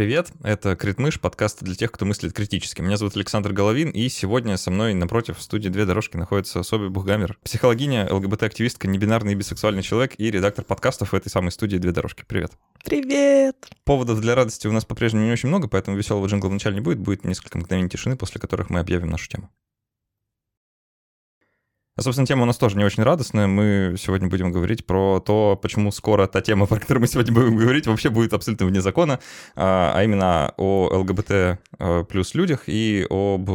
привет! Это Критмыш, подкаст для тех, кто мыслит критически. Меня зовут Александр Головин, и сегодня со мной напротив в студии «Две дорожки» находится Соби Бухгамер, психологиня, ЛГБТ-активистка, небинарный и бисексуальный человек и редактор подкастов в этой самой студии «Две дорожки». Привет! Привет! Поводов для радости у нас по-прежнему не очень много, поэтому веселого джингла вначале не будет, будет несколько мгновений тишины, после которых мы объявим нашу тему. А, собственно, тема у нас тоже не очень радостная. Мы сегодня будем говорить про то, почему скоро та тема, про которую мы сегодня будем говорить, вообще будет абсолютно вне закона, а, а именно о ЛГБТ э, плюс людях и об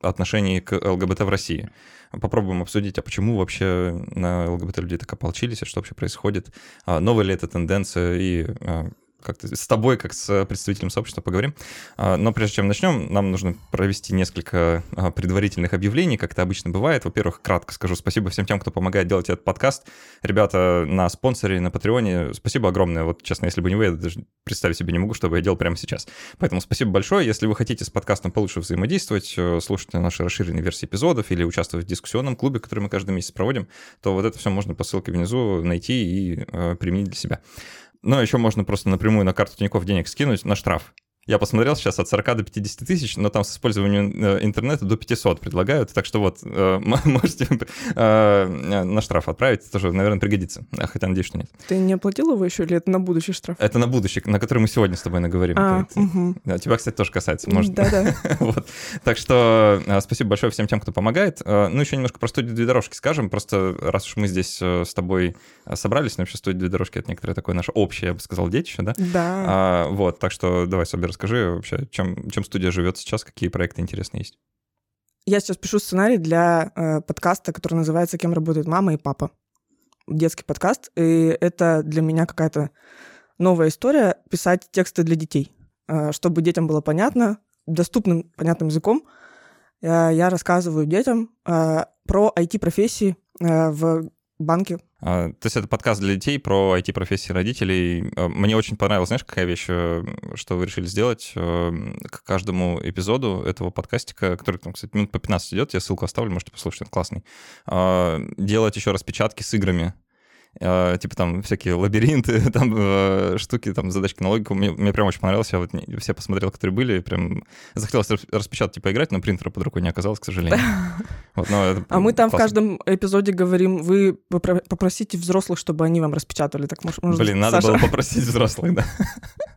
отношении к ЛГБТ в России. Попробуем обсудить, а почему вообще на ЛГБТ людей так ополчились, а что вообще происходит, а, новая ли это тенденция и как-то с тобой, как с представителем сообщества поговорим. А, но прежде чем начнем, нам нужно провести несколько а, предварительных объявлений, как это обычно бывает. Во-первых, кратко скажу спасибо всем тем, кто помогает делать этот подкаст. Ребята на спонсоре, на Патреоне, спасибо огромное. Вот, честно, если бы не вы, я даже представить себе не могу, что бы я делал прямо сейчас. Поэтому спасибо большое. Если вы хотите с подкастом получше взаимодействовать, э, слушать наши расширенные версии эпизодов или участвовать в дискуссионном клубе, который мы каждый месяц проводим, то вот это все можно по ссылке внизу найти и э, применить для себя. Но еще можно просто напрямую на карту Тинькофф денег скинуть на штраф. Я посмотрел сейчас от 40 до 50 тысяч, но там с использованием э, интернета до 500 предлагают. Так что вот, э, можете э, на штраф отправить, тоже, наверное, пригодится. Хотя надеюсь, что нет. Ты не оплатил его еще или это на будущий штраф? Это на будущий, на который мы сегодня с тобой наговорим. А, угу. Тебя, кстати, тоже касается, может. Да-да. вот. Так что спасибо большое всем тем, кто помогает. Ну, еще немножко про студию «Две дорожки» скажем. Просто раз уж мы здесь с тобой собрались, но вообще студия «Две дорожки» — это некоторое такое наше общее, я бы сказал, детище, да? Да. А, вот, так что давай, Собер, расскажи вообще, чем, чем студия живет сейчас, какие проекты интересные есть? Я сейчас пишу сценарий для э, подкаста, который называется «Кем работает мама и папа». Детский подкаст, и это для меня какая-то новая история — писать тексты для детей, э, чтобы детям было понятно, доступным, понятным языком. Э, я рассказываю детям э, про IT-профессии э, в банке, а, то есть это подкаст для детей про IT-профессии родителей. А, мне очень понравилось, знаешь, какая вещь, э, что вы решили сделать э, к каждому эпизоду этого подкастика, который, там, кстати, минут по 15 идет, я ссылку оставлю, можете послушать, он классный. А, делать еще распечатки с играми. Uh, типа там всякие лабиринты, там uh, штуки, там задачки на логику. Мне, мне прям очень понравилось. Я вот не, все посмотрел, которые были, прям захотелось распечатать, типа играть, но принтера под рукой не оказалось, к сожалению. Вот, но а мы там классно. в каждом эпизоде говорим, вы попросите взрослых, чтобы они вам распечатали. Так, может, Блин, надо было попросить взрослых, да.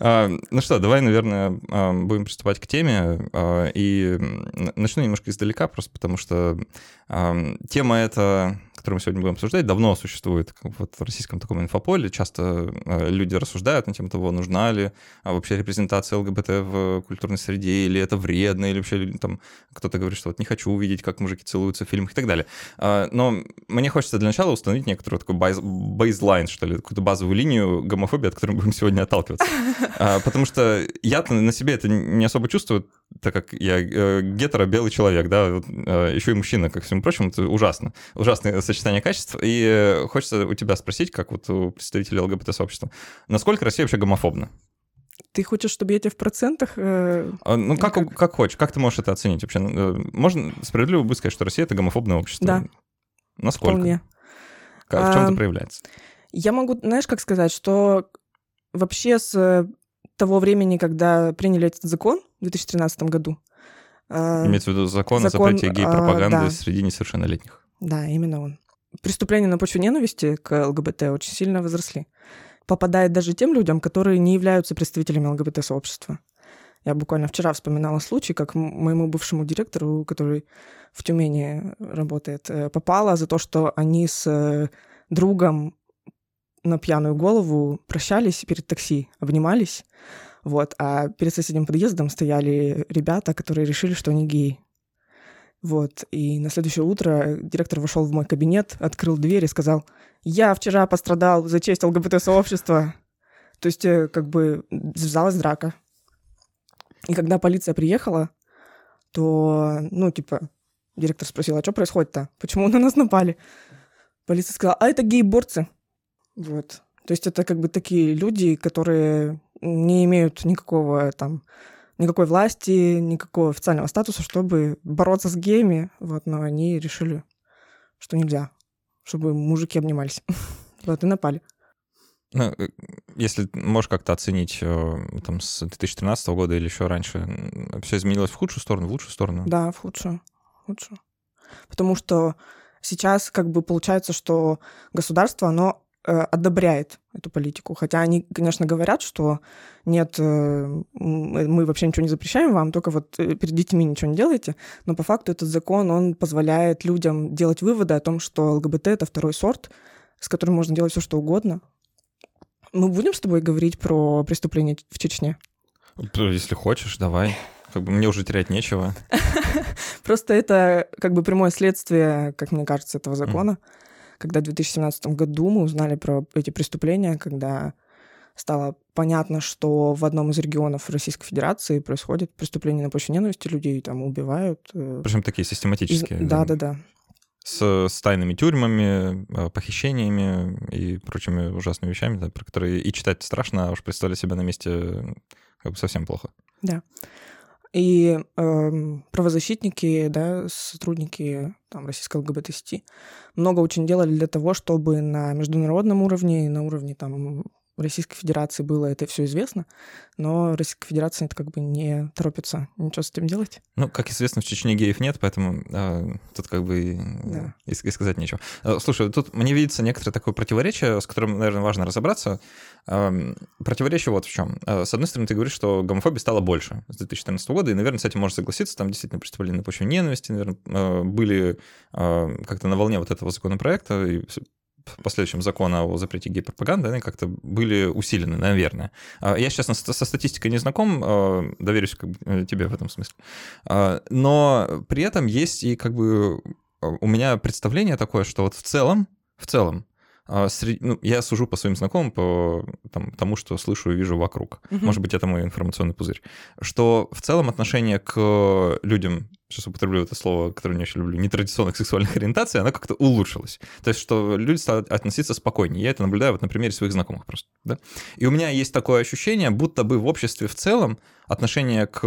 А, ну что, давай, наверное, а, будем приступать к теме. А, и начну немножко издалека, просто потому что тема эта которую мы сегодня будем обсуждать, давно существует вот в российском таком инфополе. Часто люди рассуждают на тему того, нужна ли вообще репрезентация ЛГБТ в культурной среде, или это вредно, или вообще там кто-то говорит, что вот не хочу увидеть, как мужики целуются в фильмах и так далее. Но мне хочется для начала установить некоторую такой бейзлайн, что ли, какую-то базовую линию гомофобии, от которой мы будем сегодня отталкиваться. А, потому что я на себе это не особо чувствую, так как я э, гетеро белый человек, да, э, еще и мужчина, как всему прочему, это ужасно. Ужасное сочетание качеств. И э, хочется у тебя спросить, как вот у представителей ЛГБТ-сообщества, насколько Россия вообще гомофобна? Ты хочешь, чтобы я тебе в процентах... Э... А, ну, как, как? как хочешь. Как ты можешь это оценить вообще? Ну, э, можно справедливо будет сказать, что Россия — это гомофобное общество? Да. Насколько? Вполне. Как, в чем а, это проявляется? Я могу, знаешь, как сказать, что вообще с того времени, когда приняли этот закон в 2013 году... Э, Имеется в виду закон, закон о запрете гей-пропаганды а, да. среди несовершеннолетних. Да, именно он. Преступления на почве ненависти к ЛГБТ очень сильно возросли. Попадает даже тем людям, которые не являются представителями ЛГБТ-сообщества. Я буквально вчера вспоминала случай, как моему бывшему директору, который в Тюмени работает, э, попало за то, что они с э, другом на пьяную голову прощались перед такси, обнимались, вот, а перед соседним подъездом стояли ребята, которые решили, что они геи. Вот. И на следующее утро директор вошел в мой кабинет, открыл дверь и сказал, я вчера пострадал за честь ЛГБТ-сообщества. То есть э, как бы завязалась драка. И когда полиция приехала, то, ну, типа, директор спросил, а что происходит-то? Почему на нас напали? Полиция сказала, а это гей-борцы. Вот. То есть это как бы такие люди, которые не имеют никакого там никакой власти, никакого официального статуса, чтобы бороться с геями, вот, но они решили, что нельзя, чтобы мужики обнимались. Вот, и напали. Ну, э, если можешь как-то оценить э, там с 2013 года или еще раньше, все изменилось в худшую сторону, в лучшую сторону? Да, в худшую. В худшую. Потому что сейчас как бы получается, что государство, оно одобряет эту политику. Хотя они, конечно, говорят, что нет, э, мы вообще ничего не запрещаем вам, только вот э, перед детьми ничего не делайте. Но по факту этот закон, он позволяет людям делать выводы о том, что ЛГБТ — это второй сорт, с которым можно делать все что угодно, мы будем с тобой говорить про преступления в Чечне? Если хочешь, давай. Как бы мне уже терять нечего. Просто это как бы прямое следствие, как мне кажется, этого закона. Когда в 2017 году мы узнали про эти преступления, когда стало понятно, что в одном из регионов Российской Федерации происходит преступление на почве ненависти, людей там убивают. Э, Причем такие систематические. Да, да, да с, с тайными тюрьмами, э, похищениями и прочими ужасными вещами, да, про которые и читать страшно, а уж представлять себя на месте как бы совсем плохо. Да. И э, правозащитники, да, сотрудники там, российской ЛГБТ-сети много очень делали для того, чтобы на международном уровне на уровне там, Российской Федерации было это все известно, но Российская Федерация это как бы не торопится ничего с этим делать. Ну, как известно, в Чечне геев нет, поэтому э, тут как бы да. и, и сказать нечего. Э, слушай, тут мне видится некоторое такое противоречие, с которым, наверное, важно разобраться. Э, противоречие вот в чем. Э, с одной стороны, ты говоришь, что гомофобии стало больше с 2014 года, и, наверное, с этим можно согласиться. Там действительно преступления на почве ненависти, наверное, были э, как-то на волне вот этого законопроекта, и последующем закона о запрете гей-пропаганды, они как-то были усилены, наверное. А, я сейчас со статистикой не знаком, а, доверюсь как бы э, тебе в этом смысле. А, но при этом есть и как бы у меня представление такое, что вот в целом, в целом, ну, я сужу по своим знакомым, по там, тому, что слышу и вижу вокруг. Угу. Может быть, это мой информационный пузырь. Что в целом отношение к людям сейчас употреблю это слово, которое не очень люблю, нетрадиционных сексуальных ориентаций, оно как-то улучшилось. То есть, что люди стали относиться спокойнее. Я это наблюдаю вот на примере своих знакомых просто. Да? И у меня есть такое ощущение, будто бы в обществе в целом отношение к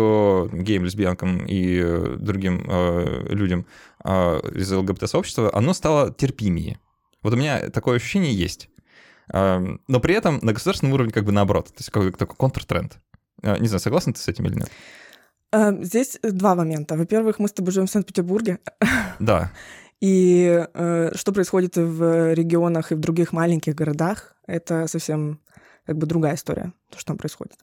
геям, лесбиянкам и другим э, людям э, из ЛГБТ-сообщества, оно стало терпимее. Вот у меня такое ощущение есть. Э, но при этом на государственном уровне как бы наоборот. То есть какой-то такой контртренд. Э, не знаю, согласен ты с этим или нет? Эм, здесь два момента. Во-первых, мы с тобой живем в Санкт-Петербурге. Да. И э, что происходит в регионах и в других маленьких городах, это совсем как бы другая история, то, что там происходит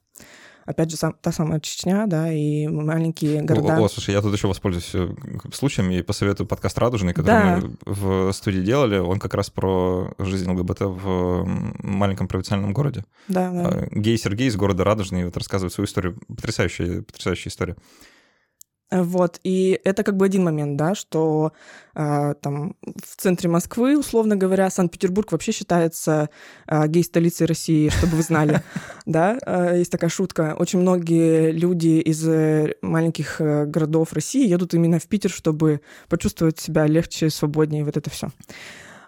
опять же, сам, та самая Чечня, да, и маленькие города. О, о, слушай, я тут еще воспользуюсь э, случаем и посоветую подкаст «Радужный», который да. мы в студии делали. Он как раз про жизнь ЛГБТ в маленьком провинциальном городе. Да, да. А, гей Сергей из города Радужный вот рассказывает свою историю. Потрясающая, потрясающая история. Вот, и это как бы один момент, да, что э, там в центре Москвы, условно говоря, Санкт-Петербург вообще считается э, гей-столицей России, чтобы вы знали, да, э, есть такая шутка. Очень многие люди из э, маленьких э, городов России едут именно в Питер, чтобы почувствовать себя легче, свободнее, вот это все.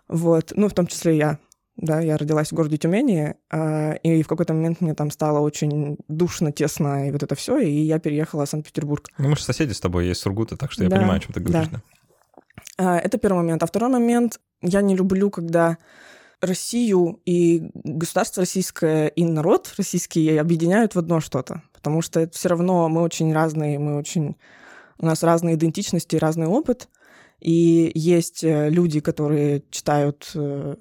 Вот, ну, в том числе я, да, я родилась в городе Тюмени, э, и в какой-то момент мне там стало очень душно, тесно, и вот это все, и я переехала в Санкт-Петербург. Ну, мы же соседи с тобой, есть Сургуты, так что я да, понимаю, о чем ты говоришь. Да. Да. Это первый момент. А второй момент, я не люблю, когда Россию и государство российское, и народ российский объединяют в одно что-то, потому что все равно мы очень разные, мы очень... У нас разные идентичности, разный опыт, и есть э, люди, которые читают э,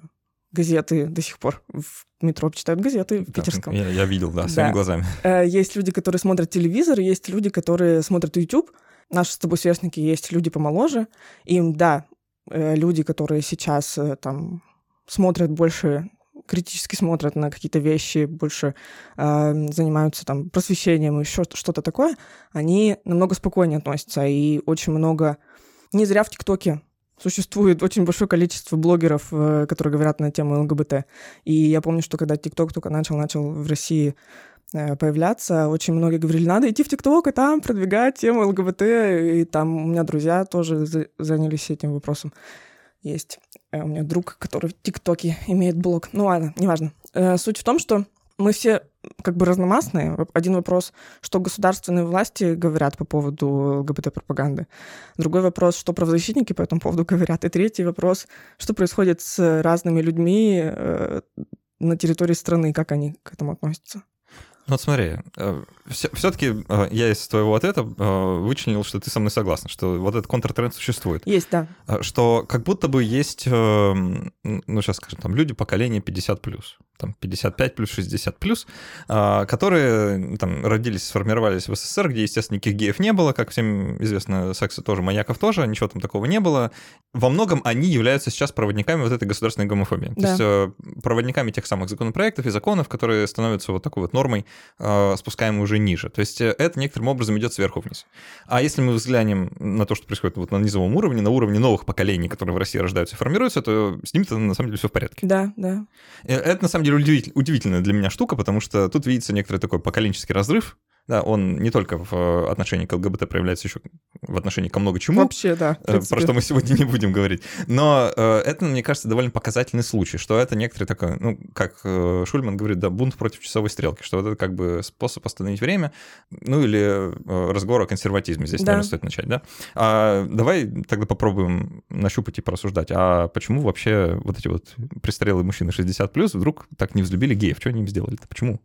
газеты до сих пор в метро читают газеты в питерском. Я, я видел, да, своими да. глазами. Э, есть люди, которые смотрят телевизор, есть люди, которые смотрят YouTube. Наши с тобой сверстники есть люди помоложе. Им, да, э, люди, которые сейчас э, там смотрят больше критически смотрят на какие-то вещи, больше э, занимаются там просвещением и еще что-то такое, они намного спокойнее относятся. И очень много... Не зря в ТикТоке Существует очень большое количество блогеров, э, которые говорят на тему ЛГБТ. И я помню, что когда ТикТок только начал, начал в России э, появляться, очень многие говорили, надо идти в ТикТок и там продвигать тему ЛГБТ. И там у меня друзья тоже занялись этим вопросом. Есть э, у меня друг, который в ТикТоке имеет блог. Ну ладно, неважно. Суть в том, что мы все как бы разномастные. Один вопрос, что государственные власти говорят по поводу ЛГБТ-пропаганды. Другой вопрос, что правозащитники по этому поводу говорят. И третий вопрос, что происходит с разными людьми, э, на территории страны, как они к этому относятся? Ну вот смотри, все-таки э, я из твоего ответа э, вычленил, что ты со мной согласна, что вот этот контртренд существует. Есть, да. Что как будто бы есть, ну сейчас скажем, там люди поколения 50 плюс там 55 плюс, 60 плюс, которые там родились, сформировались в СССР, где, естественно, никаких геев не было, как всем известно, секса тоже, маньяков тоже, ничего там такого не было. Во многом они являются сейчас проводниками вот этой государственной гомофобии. Да. То есть э, проводниками тех самых законопроектов и законов, которые становятся вот такой вот нормой, э, спускаемой уже ниже. То есть э, это некоторым образом идет сверху вниз. А если мы взглянем на то, что происходит вот на низовом уровне, на уровне новых поколений, которые в России рождаются и формируются, то с ними-то на самом деле все в порядке. Да, да. Это на самом деле удивитель, удивительная для меня штука, потому что тут видится некоторый такой поколенческий разрыв, да, он не только в э, отношении к ЛГБТ проявляется еще в отношении ко много чему. Вообще, да. Э, про что мы сегодня не будем говорить. Но э, это, мне кажется, довольно показательный случай, что это некоторый такой, ну, как Шульман говорит, да, бунт против часовой стрелки, что это как бы способ остановить время, ну, или разговор о консерватизме здесь, да. наверное, стоит начать, да? А, давай тогда попробуем нащупать и порассуждать, а почему вообще вот эти вот престарелые мужчины 60+, вдруг так не взлюбили геев? Что они им сделали-то? Почему?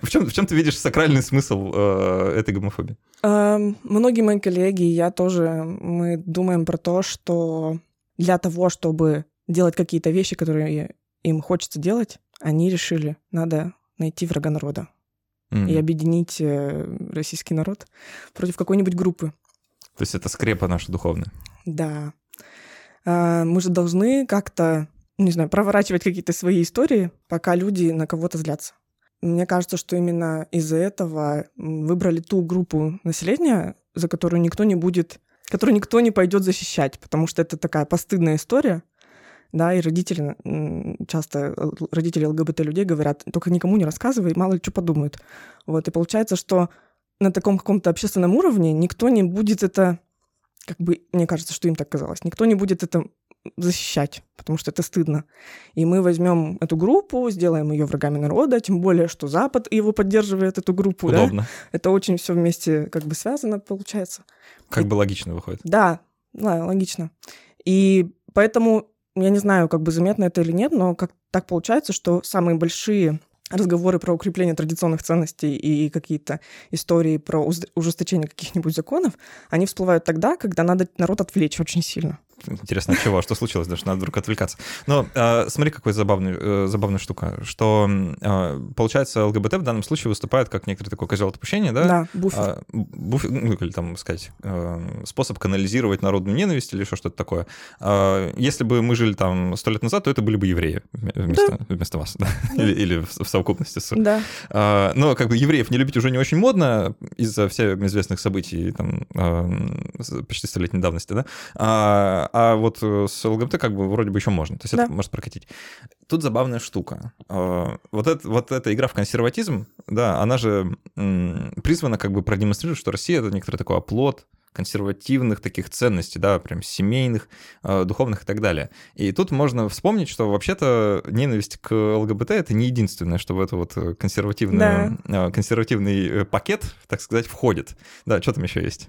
В чем, в чем ты видишь сакральный смысл э, этой гомофобии? Э, многие мои коллеги, я тоже, мы думаем про то, что для того, чтобы делать какие-то вещи, которые им хочется делать, они решили, надо найти врага народа mm. и объединить э, российский народ против какой-нибудь группы. То есть это скрепа наша духовная. Да. Э, мы же должны как-то, не знаю, проворачивать какие-то свои истории, пока люди на кого-то злятся. Мне кажется, что именно из-за этого выбрали ту группу населения, за которую никто не будет, которую никто не пойдет защищать, потому что это такая постыдная история, да, и родители, часто родители ЛГБТ-людей говорят, только никому не рассказывай, мало ли что подумают. Вот, и получается, что на таком каком-то общественном уровне никто не будет это, как бы, мне кажется, что им так казалось, никто не будет это защищать, потому что это стыдно. И мы возьмем эту группу, сделаем ее врагами народа, тем более, что Запад его поддерживает, эту группу. Удобно. Да? Это очень все вместе как бы связано, получается. Как и... бы логично выходит. Да, да, логично. И поэтому, я не знаю, как бы заметно это или нет, но как так получается, что самые большие разговоры про укрепление традиционных ценностей и какие-то истории про ужесточение каких-нибудь законов, они всплывают тогда, когда надо народ отвлечь очень сильно. Интересно, от чего? Что случилось? Даже надо вдруг отвлекаться. Но э, смотри, какая забавная, э, забавная штука, что э, получается ЛГБТ в данном случае выступает как некоторый такой козел отпущения, да? Да, буфер. А, буфер, ну, или там сказать, э, способ канализировать народную ненависть или еще что-то такое. А, если бы мы жили там сто лет назад, то это были бы евреи вместо, да. вместо вас, да? да. Или, или в, в совокупности с... Да. А, но как бы евреев не любить уже не очень модно из-за всем известных событий там э, почти столетней давности, да? А, вот э, с ЛГБТ как бы вроде бы еще можно, то есть да. это может прокатить. Тут забавная штука. А, вот, это, вот эта игра в консерватизм, да, она же призвана как бы продемонстрировать, что Россия — это некоторый такой оплот консервативных таких ценностей, да, прям семейных, а, духовных и так далее. И тут можно вспомнить, что вообще-то ненависть к ЛГБТ — это не единственное, что в это вот консервативный, да. Консервативный э, пакет, так сказать, входит. Да, что там еще есть?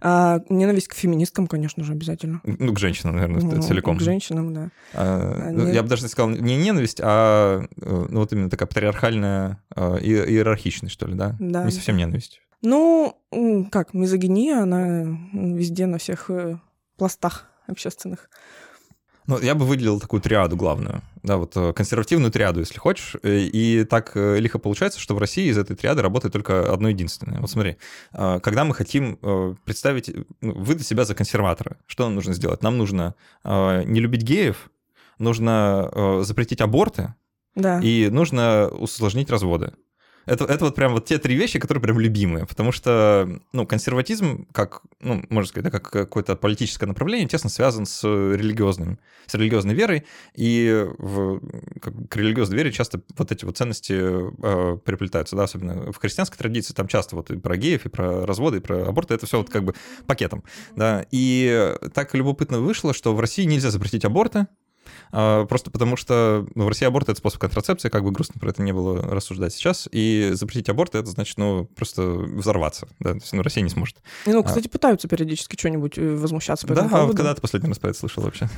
А, ненависть к феминисткам, конечно же, обязательно. Ну, к женщинам, наверное, ну, целиком. К женщинам, да. А, Они... Я бы даже сказал, не ненависть, а э, ну, вот именно такая патриархальная а, иерархичность, что ли, да? Да. Не совсем ненависть. Ну, как, мизогиния, она везде, на всех э, пластах общественных. Ну, я бы выделил такую триаду главную, да, вот э, консервативную триаду, если хочешь. Э, и так э, лихо получается, что в России из этой триады работает только одно единственное. Вот смотри, когда мы хотим представить, ну, выдать себя за консерватора, что нам нужно сделать? Нам нужно не любить геев, нужно запретить аборты, да. и нужно усложнить разводы. Это, это вот прям вот те три вещи, которые прям любимые, потому что, ну, консерватизм, как, ну, можно сказать, да, как какое-то политическое направление, тесно связан с религиозным, с религиозной верой, и в, как, к религиозной вере часто вот эти вот ценности э, переплетаются, да, особенно в христианской традиции, там часто вот и про геев, и про разводы, и про аборты, это все вот как бы пакетом, да, и так любопытно вышло, что в России нельзя запретить аборты, просто потому что ну, в России аборт — это способ контрацепции, как бы грустно про это не было рассуждать сейчас, и запретить аборт — это значит, ну, просто взорваться, да, то есть, ну, Россия не сможет. Ну, а. кстати, а... пытаются периодически что-нибудь э, возмущаться по да, поводу. Да, когда ты последний раз про это слышал вообще?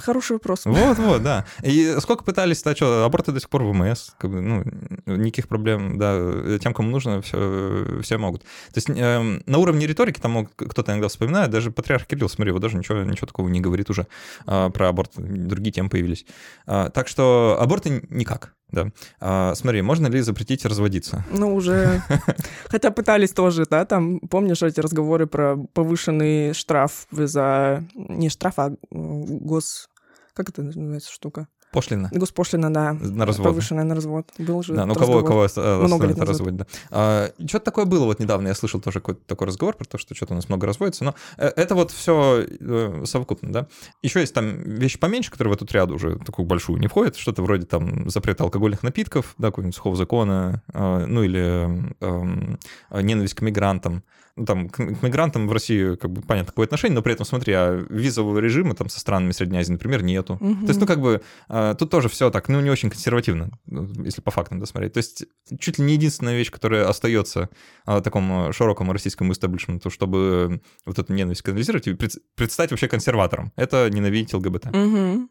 Хороший вопрос. Вот, вот, да. И сколько пытались, да, что, аборты до сих пор в ВМС, как бы, ну, никаких проблем, да, тем, кому нужно, все, все могут. То есть э, на уровне риторики там кто-то иногда вспоминает, даже патриарх Кирилл, смотри, вот даже ничего, ничего такого не говорит уже э, про аборт, другие темы появились. Э, так что аборты никак. Да. А, смотри, можно ли запретить разводиться? Ну, уже... Хотя пытались тоже, да, там, помнишь эти разговоры про повышенный штраф за... Не штраф, а гос... Как это называется штука? Пошлина. Госпошлина, да. На развод. Повышенная на развод. Был же Да, ну кого, кого много лет назад. разводить, да. А, что-то такое было вот недавно, я слышал тоже какой-то такой разговор про то, что что-то у нас много разводится, но э, это вот все э, совокупно, да. Еще есть там вещи поменьше, которые в эту ряду уже такую большую не входят, что-то вроде там запрета алкогольных напитков, да, какой-нибудь сухого закона, а, ну или эм, ненависть к мигрантам, ну, там, к, к мигрантам в России, как бы, понятно, какое отношение, но при этом, смотри, а визового режима там со странами Средней Азии, например, нету. Угу. То есть, ну, как бы, а, тут тоже все так, ну, не очень консервативно, ну, если по фактам досмотреть. То есть, чуть ли не единственная вещь, которая остается а, такому широкому российскому истеблишменту, чтобы вот эту ненависть канализировать и пред, предстать вообще консерватором, это ненавидеть ЛГБТ. Угу.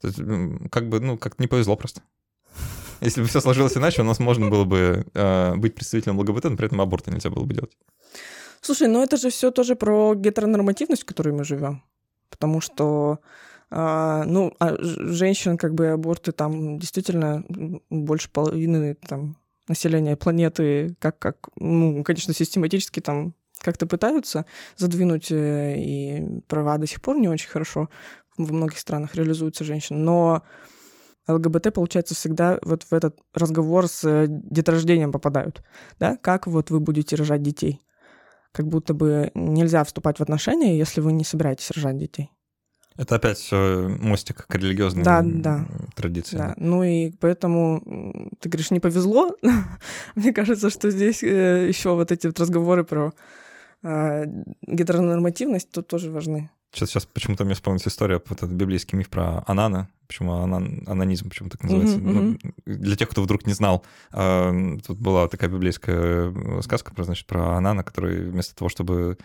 То есть, как бы, ну, как-то не повезло просто. Если бы все сложилось иначе, у нас можно было бы э, быть представителем ЛГБТ, но при этом аборта нельзя было бы делать. Слушай, ну это же все тоже про гетеронормативность, в которой мы живем. Потому что а, ну, а женщин, как бы аборты там действительно больше половины там, населения планеты, как, как, ну, конечно, систематически там как-то пытаются задвинуть, э, и права до сих пор не очень хорошо во многих странах реализуются женщин. Но ЛГБТ, получается, всегда вот в этот разговор с э, деторождением попадают, да, как вот вы будете рожать детей. Как будто бы нельзя вступать в отношения, если вы не собираетесь рожать детей. Это опять все мостик к религиозной да, да. традиции. Да. Ну и поэтому, ты говоришь, не повезло. Мне кажется, что здесь э, еще вот эти вот разговоры про э, гетеронормативность тут тоже важны. Сейчас, сейчас почему-то мне вспомнилась история, вот этот библейский миф про Анана, почему анан, анонизм, почему так называется. Mm-hmm, ну, для тех, кто вдруг не знал, э, тут была такая библейская сказка про, значит, про Анана, который вместо того, чтобы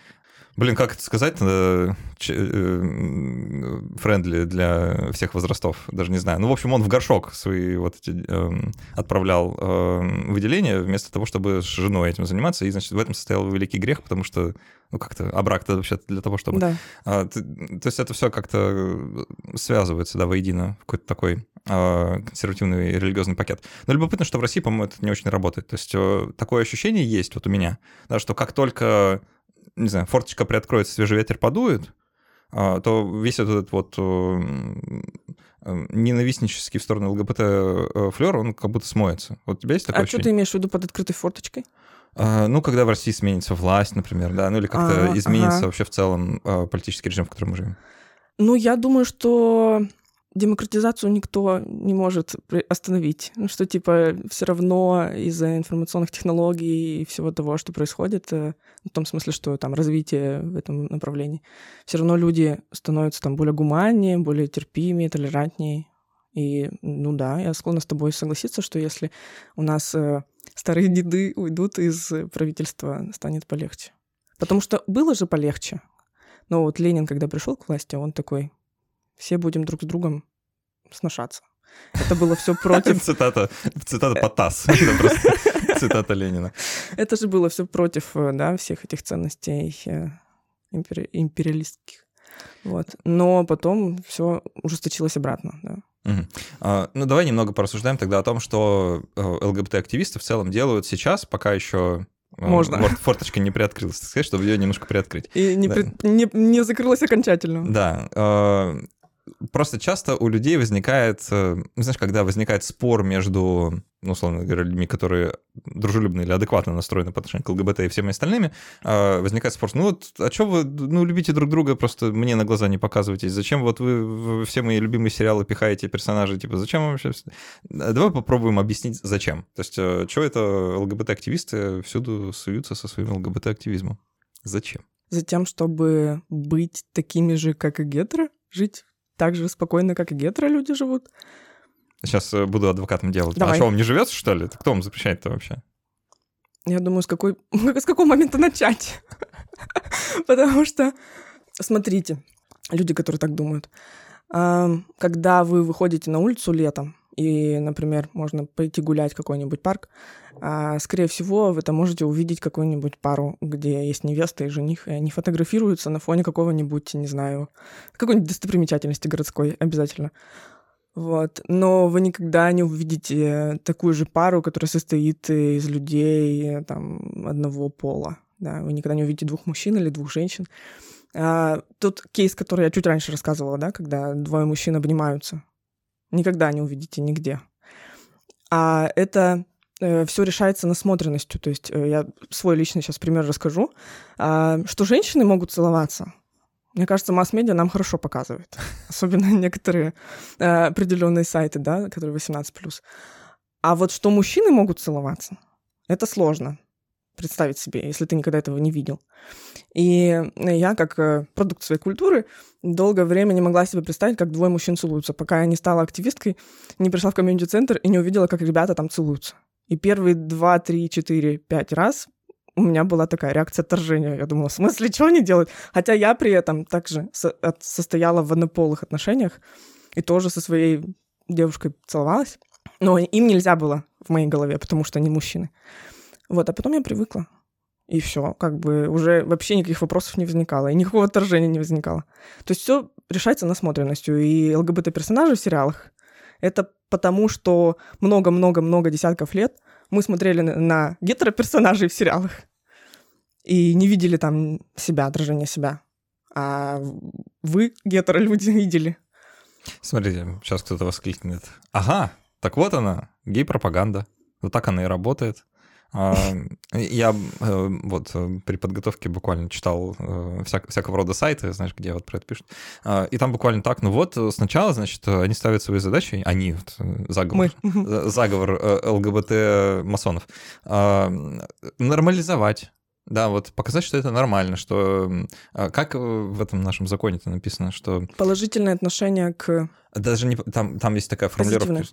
Блин, как это сказать? Э, э, френдли для всех возрастов, даже не знаю. Ну, в общем, он в горшок свои вот эти э, отправлял э, выделения вместо того, чтобы с женой этим заниматься. И, значит, в этом состоял великий грех, потому что, ну, как-то, а брак-то вообще для того, чтобы... Да. А, ты, то есть это все как-то связывается, да, воедино в какой-то такой э, консервативный религиозный пакет. Но любопытно, что в России, по-моему, это не очень работает. То есть э, такое ощущение есть вот у меня, да, что как только не знаю, форточка приоткроется, свежий ветер подует, а, то весь этот вот э, э, ненавистнический в сторону ЛГБТ э, флер, он как будто смоется. Вот у тебя есть такое А ощущение? что ты имеешь в виду под открытой форточкой? А, ну, когда в России сменится власть, например, да, ну или как-то а, изменится ага. вообще в целом политический режим, в котором мы живем. Ну, я думаю, что демократизацию никто не может остановить. Ну, что, типа, все равно из-за информационных технологий и всего того, что происходит, э, в том смысле, что там развитие в этом направлении, все равно люди становятся там более гуманнее, более терпимее, толерантнее. И, ну да, я склонна с тобой согласиться, что если у нас э, старые деды уйдут из правительства, станет полегче. Потому что было же полегче. Но вот Ленин, когда пришел к власти, он такой, все будем друг с другом сношаться. Это было все против... Цитата, цитата Потас. Цитата Ленина. Это же было все против э, да, всех этих ценностей э, импери... империалистских. Вот. Но потом все ужесточилось обратно. Да. Угу. А, ну, давай немного порассуждаем тогда о том, что э, ЛГБТ-активисты в целом делают сейчас, пока еще можно. Форт, форточка не приоткрылась, так сказать, чтобы ее немножко приоткрыть. И не, да. при, не, не закрылась окончательно. Да просто часто у людей возникает, э, знаешь, когда возникает спор между, ну, условно говоря, людьми, которые дружелюбно или адекватно настроены по отношению к ЛГБТ и всеми остальными, а, возникает спор, ну вот, а что вы, ну, любите друг друга, просто мне на глаза не показываетесь, зачем вот вы все мои любимые сериалы пихаете персонажей, типа, зачем вообще... Давай попробуем объяснить, зачем. То есть, э, что это ЛГБТ-активисты всюду суются со своим ЛГБТ-активизмом? Зачем? Затем, чтобы быть такими же, как и гетеры, жить так же спокойно, как и гетеро люди живут. Сейчас э, буду адвокатом делать. А Давай. А что, вам не живется, что ли? Кто вам запрещает-то вообще? Я думаю, с, какой... с какого момента начать? Потому что, смотрите, люди, которые так думают, Когда вы выходите на улицу летом, и, например, можно пойти гулять в какой-нибудь парк, а, скорее всего, вы там можете увидеть какую-нибудь пару, где есть невеста и жених, и они фотографируются на фоне какого-нибудь, не знаю, какой-нибудь достопримечательности городской обязательно. Вот. Но вы никогда не увидите такую же пару, которая состоит из людей там, одного пола. Да? Вы никогда не увидите двух мужчин или двух женщин. А, тот кейс, который я чуть раньше рассказывала, да, когда двое мужчин обнимаются, никогда не увидите нигде. А это э, все решается насмотренностью. То есть э, я свой личный сейчас пример расскажу, э, что женщины могут целоваться. Мне кажется, масс-медиа нам хорошо показывает. Особенно некоторые э, определенные сайты, да, которые 18+. А вот что мужчины могут целоваться, это сложно представить себе, если ты никогда этого не видел. И я, как э, продукт своей культуры, долгое время не могла себе представить, как двое мужчин целуются, пока я не стала активисткой, не пришла в комьюнити-центр и не увидела, как ребята там целуются. И первые два, три, четыре, пять раз у меня была такая реакция отторжения. Я думала, в смысле, что они делают? Хотя я при этом также со- состояла в однополых отношениях и тоже со своей девушкой целовалась. Но им нельзя было в моей голове, потому что они мужчины. Вот, а потом я привыкла. И все, как бы уже вообще никаких вопросов не возникало, и никакого отторжения не возникало. То есть все решается насмотренностью. И ЛГБТ-персонажи в сериалах — это потому, что много-много-много десятков лет мы смотрели на гетероперсонажей в сериалах и не видели там себя, отражение себя. А вы, гетеро-люди, видели. Смотрите, сейчас кто-то воскликнет. Ага, так вот она, гей-пропаганда. Вот так она и работает. А, я э, вот э, при подготовке буквально читал э, всяк, всякого рода сайты, знаешь, где вот про это пишут. А, и там буквально так, ну вот сначала, значит, они ставят свои задачи, они, вот, заговор, Мы. заговор ЛГБТ-масонов, а, нормализовать да, вот показать, что это нормально, что как в этом нашем законе-то написано, что положительное отношение к даже не там там есть такая формулировка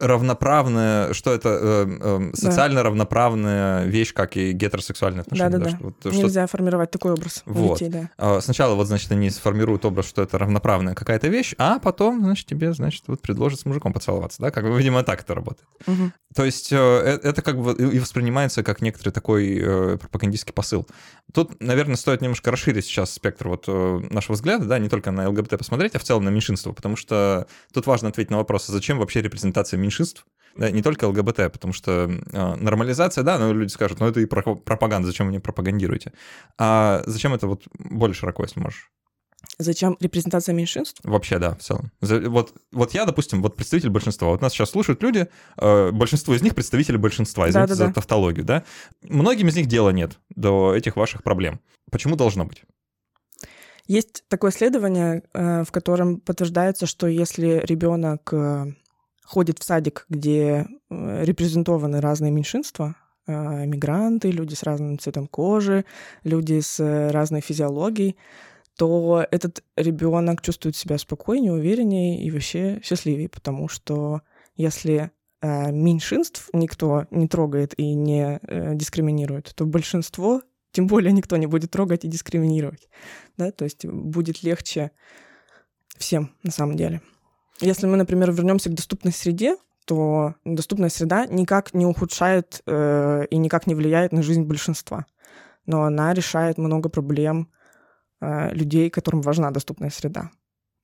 равноправная, что это э, э, социально да. равноправная вещь, как и гетеросексуальные отношения. Да, да, да. Вот, Нельзя что... формировать такой образ вот. детей, да. А, сначала вот, значит, они сформируют образ, что это равноправная какая-то вещь, а потом, значит, тебе, значит, вот предложат с мужиком поцеловаться, да, как бы, видимо, так это работает. Угу. То есть э, э, это как бы и воспринимается как некоторый такой пропагандистский посыл. Тут, наверное, стоит немножко расширить сейчас спектр вот нашего взгляда, да, не только на ЛГБТ посмотреть, а в целом на меньшинство, потому что тут важно ответить на вопрос, а зачем вообще репрезентация меньшинств, да, не только ЛГБТ, потому что э, нормализация, да, но люди скажут, ну это и пропаганда, зачем вы не пропагандируете? А зачем это вот более широко, если можешь? Зачем репрезентация меньшинств? Вообще, да, в целом. Вот, вот я, допустим, вот представитель большинства. Вот нас сейчас слушают люди, э, большинство из них представители большинства, извините да, да, за да. тавтологию, да. Многим из них дела нет до этих ваших проблем. Почему должно быть? Есть такое исследование, э, в котором подтверждается, что если ребенок э, ходит в садик, где э, репрезентованы разные меньшинства, э, мигранты, люди с разным цветом кожи, люди с э, разной физиологией, то этот ребенок чувствует себя спокойнее, увереннее и вообще счастливее, потому что если меньшинств никто не трогает и не дискриминирует, то большинство тем более никто не будет трогать и дискриминировать. Да? То есть будет легче всем на самом деле. Если мы, например, вернемся к доступной среде, то доступная среда никак не ухудшает э, и никак не влияет на жизнь большинства. Но она решает много проблем э, людей, которым важна доступная среда.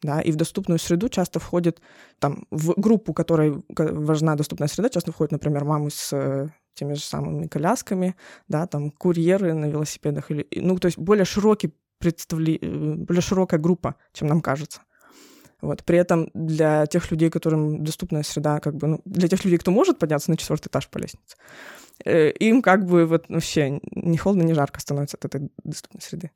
Да, и в доступную среду часто входит, там, в группу, которой важна доступная среда, часто входят, например, мамы с э, теми же самыми колясками, да, там, курьеры на велосипедах, или, ну, то есть более широкий представли... Э, более широкая группа, чем нам кажется. Вот. При этом для тех людей, которым доступная среда, как бы, ну, для тех людей, кто может подняться на четвертый этаж по лестнице, э, им как бы вот вообще не холодно, не жарко становится от этой доступной среды.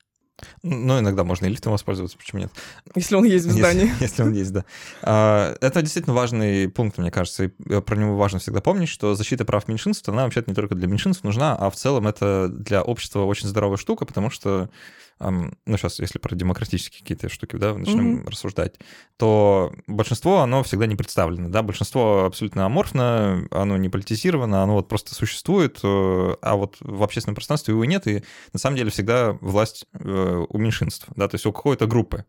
Ну, иногда можно и лифтом воспользоваться, почему нет? Если он есть в здании. Если, если он есть, да. А, это действительно важный пункт, мне кажется, и про него важно всегда помнить, что защита прав меньшинств, она вообще-то не только для меньшинств нужна, а в целом это для общества очень здоровая штука, потому что ну, сейчас, если про демократические какие-то штуки, да, начнем mm-hmm. рассуждать, то большинство, оно всегда не представлено, да, большинство абсолютно аморфно, оно не политизировано, оно вот просто существует, э, а вот в общественном пространстве его нет, и на самом деле всегда власть э, у меньшинств, да, то есть у какой-то группы.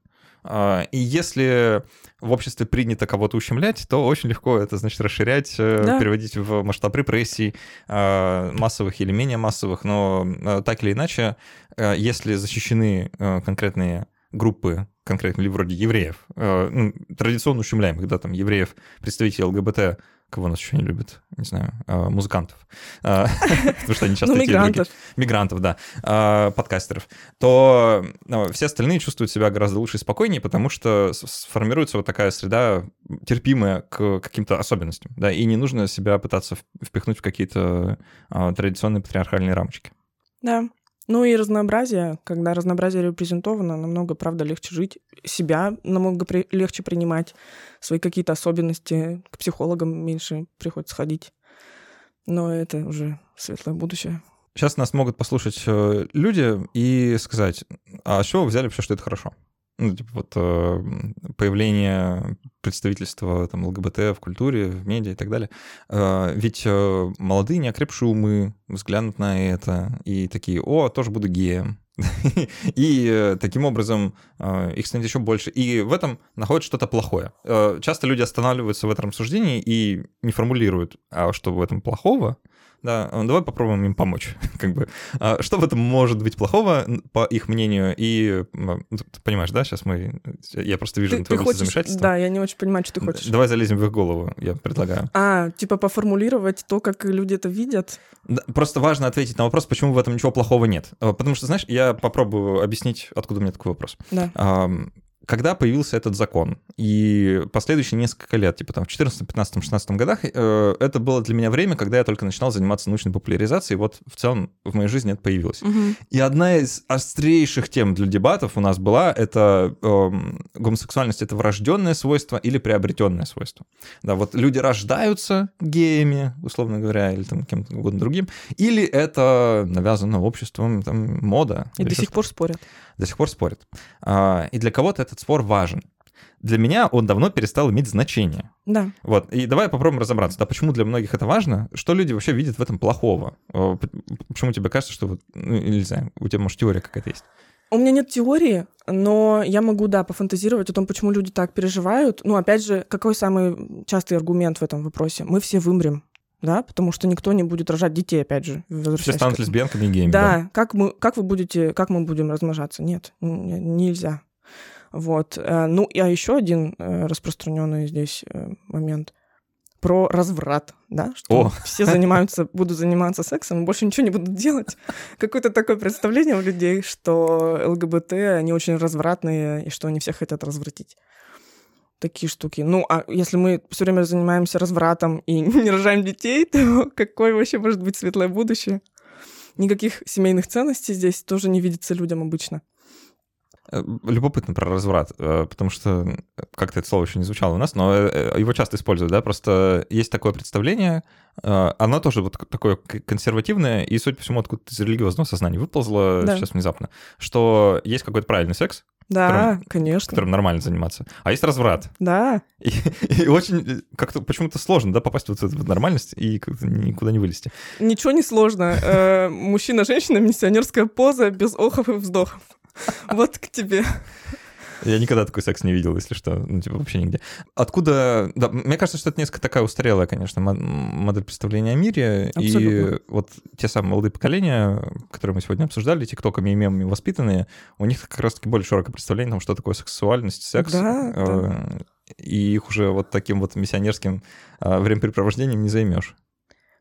А, и если в обществе принято кого-то ущемлять, то очень легко это, значит, расширять, э, да. переводить в масштаб репрессий, а, массовых или менее массовых. Но э, так или иначе, э, если защищены конкретные группы, конкретно или вроде евреев, ну, традиционно ущемляемых, да, там, евреев, представителей ЛГБТ, кого нас еще не любят, не знаю, а, музыкантов, а, потому что они часто ну, мигрантов. Мигрантов, да, а, подкастеров, то ну, все остальные чувствуют себя гораздо лучше и спокойнее, потому что сформируется вот такая среда терпимая к каким-то особенностям, да, и не нужно себя пытаться впихнуть в какие-то традиционные патриархальные рамочки. Да, ну и разнообразие, когда разнообразие репрезентовано, намного, правда, легче жить, себя намного при... легче принимать, свои какие-то особенности, к психологам меньше приходится ходить. Но это уже светлое будущее. Сейчас нас могут послушать э, люди и сказать, а с чего вы взяли вообще, что это хорошо? Ну, типа вот э, появление представительства там, ЛГБТ в культуре, в медиа и так далее. Э, ведь э, молодые неокрепшие умы взглянут на это и такие, о, тоже буду геем. И таким образом их станет еще больше. И в этом находят что-то плохое. Часто люди останавливаются в этом рассуждении и не формулируют, а что в этом плохого, да, а, давай попробуем им помочь. как бы. А что в этом может быть плохого, по их мнению? И ну, ты понимаешь, да, сейчас мы... Я просто вижу ты, на твоем замешательство. Да, я не очень понимаю, что ты хочешь. Давай залезем в их голову, я предлагаю. А, типа поформулировать то, как люди это видят? Да, просто важно ответить на вопрос, почему в этом ничего плохого нет. А, потому что, знаешь, я попробую объяснить, откуда у меня такой вопрос. Да когда появился этот закон, и последующие несколько лет, типа там в 14, 15, 16 годах, э, это было для меня время, когда я только начинал заниматься научной популяризацией, вот в целом в моей жизни это появилось. Угу. И одна из острейших тем для дебатов у нас была, это э, гомосексуальность — это врожденное свойство или приобретенное свойство. Да, вот люди рождаются геями, условно говоря, или там кем-то угодно другим, или это навязано обществом, там, мода. И до сих пор спорят до сих пор спорят. А, и для кого-то этот спор важен. Для меня он давно перестал иметь значение. Да. Вот. И давай попробуем разобраться, да, почему для многих это важно, что люди вообще видят в этом плохого. Почему тебе кажется, что вот, ну, не знаю, у тебя, может, теория какая-то есть? У меня нет теории, но я могу, да, пофантазировать о том, почему люди так переживают. Ну, опять же, какой самый частый аргумент в этом вопросе? Мы все вымрем да, потому что никто не будет рожать детей, опять же. Все станут лесбиянками и геями. Да, да. Как, мы, как вы будете, как мы будем размножаться? Нет, нельзя. Вот. Э, ну, а еще один э, распространенный здесь э, момент про разврат, да, что О. все занимаются, будут заниматься сексом, больше ничего не будут делать. Какое-то такое представление у людей, что ЛГБТ, они очень развратные, и что они всех хотят развратить такие штуки. Ну, а если мы все время занимаемся развратом и не рожаем детей, то какое вообще может быть светлое будущее? Никаких семейных ценностей здесь тоже не видится людям обычно. Э, любопытно про разврат, э, потому что как-то это слово еще не звучало у нас, но э, его часто используют, да, просто есть такое представление, оно тоже вот такое консервативное, и, судя по всему, откуда-то из религиозного сознания выползло да. сейчас внезапно, что есть какой-то правильный секс, да, которым, конечно. Которым нормально заниматься. А есть разврат. Да. И, и очень как-то почему-то сложно, да, попасть вот в эту нормальность и никуда не вылезти. Ничего не сложно. Мужчина-женщина, миссионерская поза без охов и вздохов. Вот к тебе. Я никогда такой секс не видел, если что, ну, типа, вообще нигде. Откуда... Да, мне кажется, что это несколько такая устарелая, конечно, модель представления о мире. Абсолютно. И вот те самые молодые поколения, которые мы сегодня обсуждали, тиктоками и мемами воспитанные, у них как раз-таки более широкое представление о том, что такое сексуальность, секс. Да, э, да. И их уже вот таким вот миссионерским э, времяпрепровождением не займешь.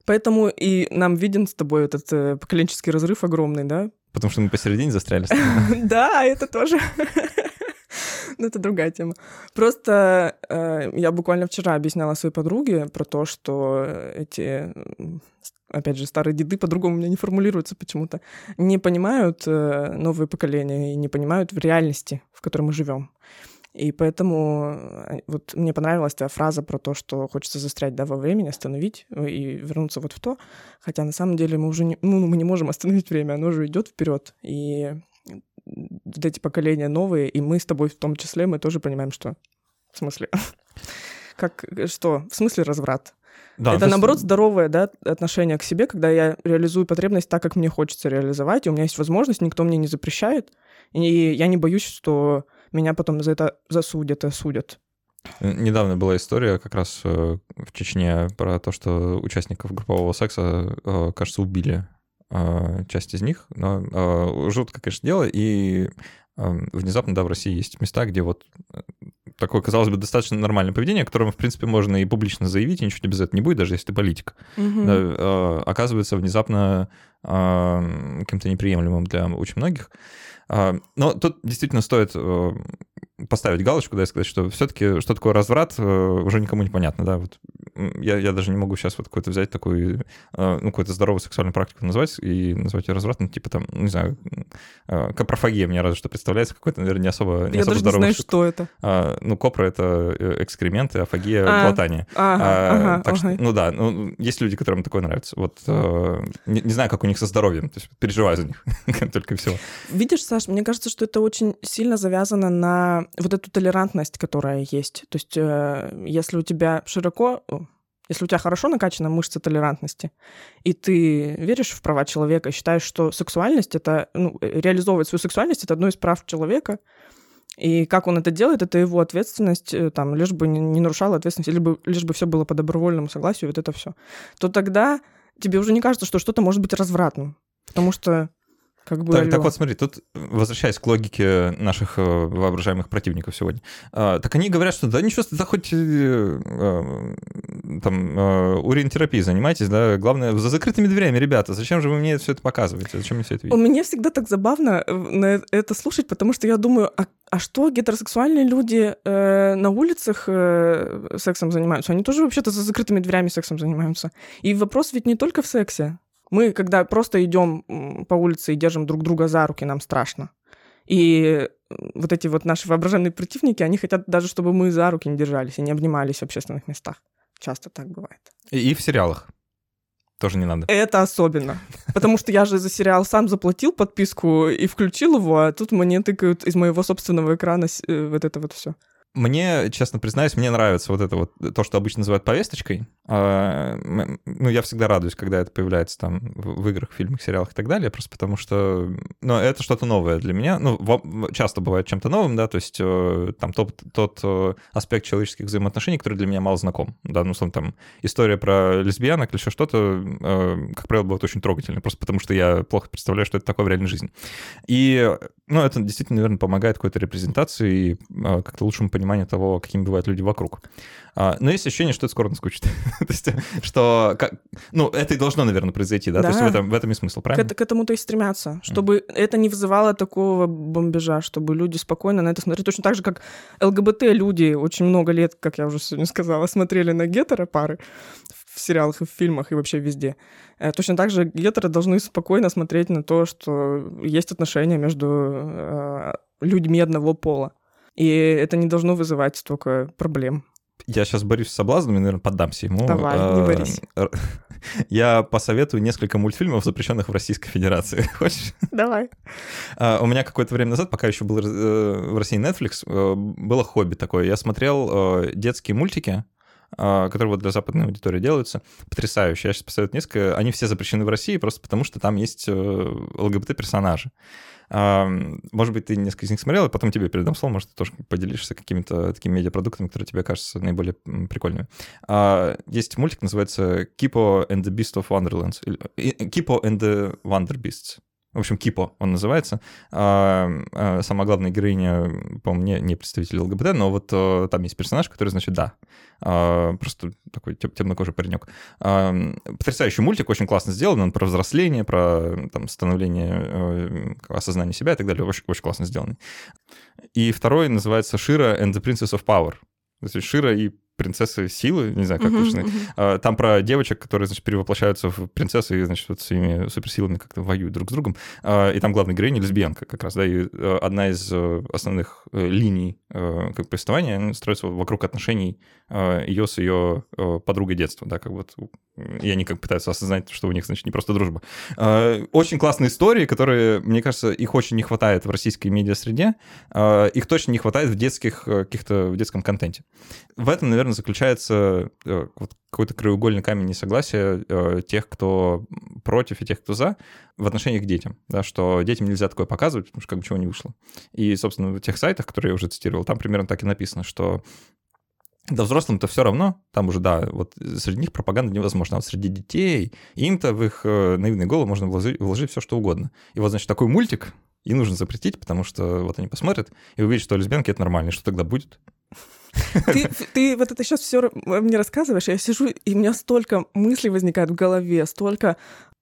Поэтому и нам виден с тобой этот э, поколенческий разрыв огромный, да? Потому что мы посередине застряли. Да, это тоже. Но это другая тема. Просто э, я буквально вчера объясняла своей подруге про то, что эти, опять же, старые деды по-другому у меня не формулируются почему-то, не понимают э, новые поколения и не понимают в реальности, в которой мы живем. И поэтому э, вот мне понравилась твоя фраза про то, что хочется застрять да, во времени, остановить и вернуться вот в то. Хотя на самом деле мы уже не, ну, мы не можем остановить время, оно же идет вперед. И вот эти поколения новые, и мы с тобой в том числе, мы тоже понимаем, что... В смысле? Как, что? В смысле разврат? Да, это, наоборот, здоровое да, отношение к себе, когда я реализую потребность так, как мне хочется реализовать, и у меня есть возможность, никто мне не запрещает, и я не боюсь, что меня потом за это засудят и осудят. Недавно была история как раз э, в Чечне про то, что участников группового секса, э, кажется, убили э, часть из них. Но жутко, конечно, дело. И внезапно, да, в России есть места, где вот такое, казалось бы, достаточно нормальное поведение, которое, в принципе, можно и публично заявить, и ничего тебе без этого не будет, даже если ты политик. Угу. Да, оказывается внезапно каким-то неприемлемым для очень многих. Но тут действительно стоит поставить галочку, да, и сказать, что все-таки что такое разврат, э, уже никому не понятно, да, вот я, я даже не могу сейчас вот какой-то взять такую, э, ну, какую-то здоровую сексуальную практику назвать и назвать ее развратом, типа там, не знаю, э, капрофагия мне разве что представляется какой-то, наверное, не особо, не я особо даже здоровый. не знаю, что это. А, ну, копра — это экскременты, а фагия а, — глотание. А, ага, так ага. что, ну да, ну, есть люди, которым такое нравится. Вот не, не знаю, как у них со здоровьем, то есть переживаю за них, только всего. Видишь, Саш, мне кажется, что это очень сильно завязано на вот эту толерантность, которая есть. То есть э, если у тебя широко, если у тебя хорошо накачана мышца толерантности, и ты веришь в права человека, считаешь, что сексуальность это, ну, э, реализовывать свою сексуальность это одно из прав человека, и как он это делает, это его ответственность, э, там, лишь бы не нарушала ответственность, лишь бы, лишь бы все было по добровольному согласию, вот это все, то тогда тебе уже не кажется, что что-то может быть развратным. Потому что как бы так, так вот, смотри, тут, возвращаясь к логике наших э, воображаемых противников сегодня, э, так они говорят, что да ничего, да хоть э, э, там э, урин-терапией занимайтесь, да, главное, за закрытыми дверями, ребята, зачем же вы мне все это показываете, зачем мне все это видеть? Мне всегда так забавно э, это слушать, потому что я думаю, а, а что гетеросексуальные люди э, на улицах э, сексом занимаются? Они тоже вообще-то за закрытыми дверями сексом занимаются. И вопрос ведь не только в сексе. Мы, когда просто идем по улице и держим друг друга за руки, нам страшно. И вот эти вот наши воображаемые противники, они хотят даже, чтобы мы за руки не держались и не обнимались в общественных местах. Часто так бывает. И, и в сериалах тоже не надо. Это особенно. Потому что я же за сериал сам заплатил подписку и включил его, а тут мне тыкают из моего собственного экрана э, вот это вот все. Мне, честно признаюсь, мне нравится вот это вот, то, что обычно называют повесточкой. А, ну, я всегда радуюсь, когда это появляется там в играх, фильмах, сериалах и так далее, просто потому что, ну, это что-то новое для меня. Ну, часто бывает чем-то новым, да, то есть э, там тот, тот э, аспект человеческих взаимоотношений, который для меня мало знаком, да, ну, там история про лесбиянок или еще что-то, э, как правило, бывает очень трогательной, просто потому что я плохо представляю, что это такое в реальной жизни. И, ну, это действительно, наверное, помогает какой-то репрезентации и как-то лучшему пониманию понимание того, какими бывают люди вокруг. А, но есть ощущение, что это скоро наскучит. То есть, что... Как, ну, это и должно, наверное, произойти, да? да. То есть в этом, в этом и смысл, правильно? К, к этому-то и стремятся, чтобы mm. это не вызывало такого бомбежа, чтобы люди спокойно на это смотрели. Точно так же, как ЛГБТ-люди очень много лет, как я уже сегодня сказала, смотрели на гетеро-пары в сериалах и в фильмах и вообще везде. Э, точно так же гетеры должны спокойно смотреть на то, что есть отношения между э, людьми одного пола. И это не должно вызывать столько проблем. Я сейчас борюсь с соблазнами, наверное, поддамся ему. Давай, не а, борись. Я посоветую несколько мультфильмов, запрещенных в Российской Федерации. Хочешь? Давай. А, у меня какое-то время назад, пока еще был э, в России Netflix, э, было хобби такое. Я смотрел э, детские мультики, которые вот для западной аудитории делаются, потрясающие. Я сейчас посоветую несколько. Они все запрещены в России просто потому, что там есть ЛГБТ-персонажи. Может быть, ты несколько из них смотрел, и потом тебе передам слово, может, ты тоже поделишься какими-то такими медиапродуктами, которые тебе кажутся наиболее прикольными. А, есть мультик, называется Kippo and the Beast of Wonderlands. Kippo and the Wonder Beasts. В общем, Кипо он называется. А, а, самая главная героиня, по-моему, не, не представитель ЛГБТ, но вот а, там есть персонаж, который, значит, да, а, просто такой тем, темнокожий паренек. А, потрясающий мультик, очень классно сделан, он про взросление, про там, становление, а, осознание себя и так далее, очень, очень классно сделанный. И второй называется «Шира and the Princess of Power». То есть Шира и принцессы силы, не знаю, как uh-huh, точно. Uh-huh. Там про девочек, которые, значит, перевоплощаются в принцессы и, значит, вот своими суперсилами как-то воюют друг с другом. А, и там главная героиня лесбиянка как раз, да, и э, одна из э, основных э, линий как повествования строится вокруг отношений ее с ее подругой детства, да, как вот и они как пытаются осознать, что у них, значит, не просто дружба. Очень классные истории, которые, мне кажется, их очень не хватает в российской медиа-среде, их точно не хватает в детских каких-то, в детском контенте. В этом, наверное, наверное, заключается э, вот какой-то краеугольный камень несогласия э, тех, кто против и тех, кто за, в отношении к детям, да, что детям нельзя такое показывать, потому что как бы чего не вышло. И, собственно, в тех сайтах, которые я уже цитировал, там примерно так и написано, что да взрослым-то все равно, там уже, да, вот среди них пропаганда невозможна, а вот среди детей, им-то в их э, наивные головы можно вложить, вложить все, что угодно. И вот, значит, такой мультик и нужно запретить, потому что вот они посмотрят и увидят, что лесбиянки — это нормально, и что тогда будет? Ты, ты вот это сейчас все мне рассказываешь, я сижу, и у меня столько мыслей возникает в голове, столько